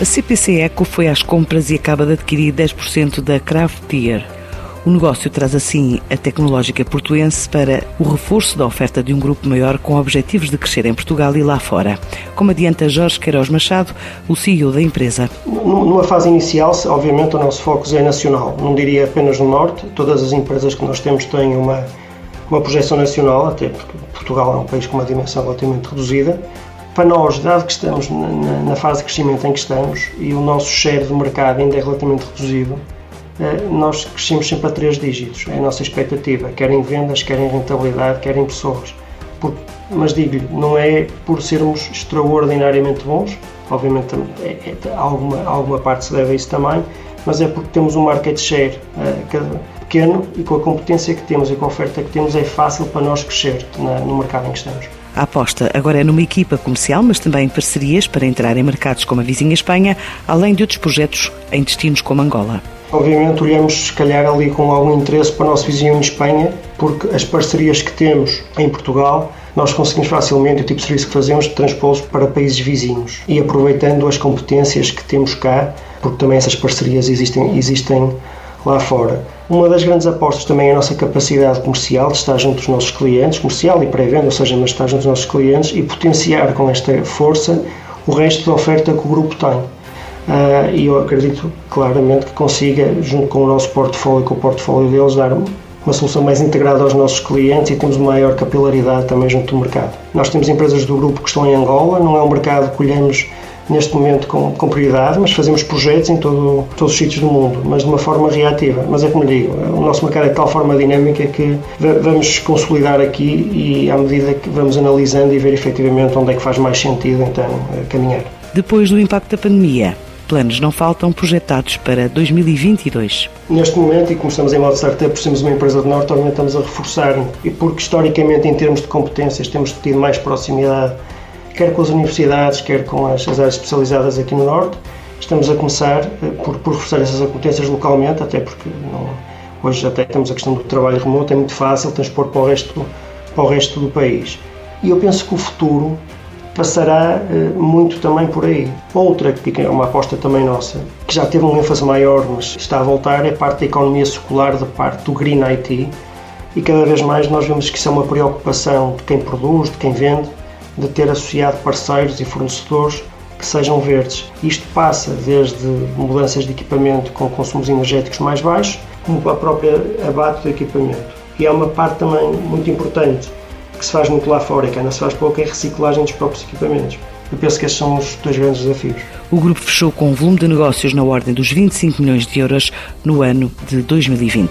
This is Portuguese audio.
A CPC Eco foi às compras e acaba de adquirir 10% da Craft Beer. O negócio traz assim a tecnológica portuense para o reforço da oferta de um grupo maior com objetivos de crescer em Portugal e lá fora. Como adianta Jorge Queiroz Machado, o CEO da empresa. Numa fase inicial, obviamente o nosso foco é nacional. Não diria apenas no Norte, todas as empresas que nós temos têm uma, uma projeção nacional, até porque Portugal é um país com uma dimensão relativamente reduzida para nós, dado que estamos na, na, fase de crescimento em que estamos e o nosso share de mercado ainda é relativamente reduzido, eh, nós crescemos sempre a três dígitos. É a nossa expectativa, quer em vendas, quer em rentabilidade, quer em pessoas. Por, mas digo-lhe, não é por sermos extraordinariamente bons, obviamente é, é, alguma, alguma parte se deve a isso também, mas é porque temos um market share uh, pequeno e com a competência que temos e com a oferta que temos é fácil para nós crescer na, no mercado em que estamos. A aposta agora é numa equipa comercial, mas também em parcerias para entrar em mercados como a vizinha Espanha, além de outros projetos em destinos como Angola. Obviamente olhamos se calhar ali com algum interesse para o nosso vizinho em Espanha, porque as parcerias que temos em Portugal nós conseguimos facilmente o tipo de serviço que fazemos transpô-los para países vizinhos e aproveitando as competências que temos cá, porque também essas parcerias existem, existem lá fora. Uma das grandes apostas também é a nossa capacidade comercial de estar junto dos nossos clientes, comercial e pré-venda, ou seja, mas estar junto dos nossos clientes e potenciar com esta força o resto da oferta que o grupo tem. Uh, e eu acredito claramente que consiga, junto com o nosso portfólio, com o portfólio deles, dar uma solução mais integrada aos nossos clientes e temos maior capilaridade também junto do mercado. Nós temos empresas do grupo que estão em Angola, não é um mercado que olhamos neste momento com, com prioridade, mas fazemos projetos em todo, todos os sítios do mundo, mas de uma forma reativa. Mas é como digo, o nosso mercado é de tal forma dinâmica que vamos consolidar aqui e à medida que vamos analisando e ver efetivamente onde é que faz mais sentido então eh, caminhar. Depois do impacto da pandemia, planos não faltam projetados para 2022. Neste momento, e como estamos em modo startup, por sermos uma empresa de norte, obviamente estamos a reforçar, e porque historicamente, em termos de competências, temos tido mais proximidade quer com as universidades, quer com as, as áreas especializadas aqui no Norte. Estamos a começar eh, por, por reforçar essas competências localmente, até porque não, hoje até temos a questão do trabalho remoto, é muito fácil transpor para o resto, para o resto do país. E eu penso que o futuro passará uh, muito também por aí. Outra, que é uma aposta também nossa, que já teve um ênfase maior, mas está a voltar, é a parte da economia circular, da parte do Green IT. E cada vez mais nós vemos que isso é uma preocupação de quem produz, de quem vende, de ter associado parceiros e fornecedores que sejam verdes. Isto passa desde mudanças de equipamento com consumos energéticos mais baixos, como a própria abate do equipamento. E há uma parte também muito importante que se faz muito lá fora e que ainda se faz pouco, é a reciclagem dos próprios equipamentos. Eu penso que esses são os dois grandes desafios. O grupo fechou com um volume de negócios na ordem dos 25 milhões de euros no ano de 2020.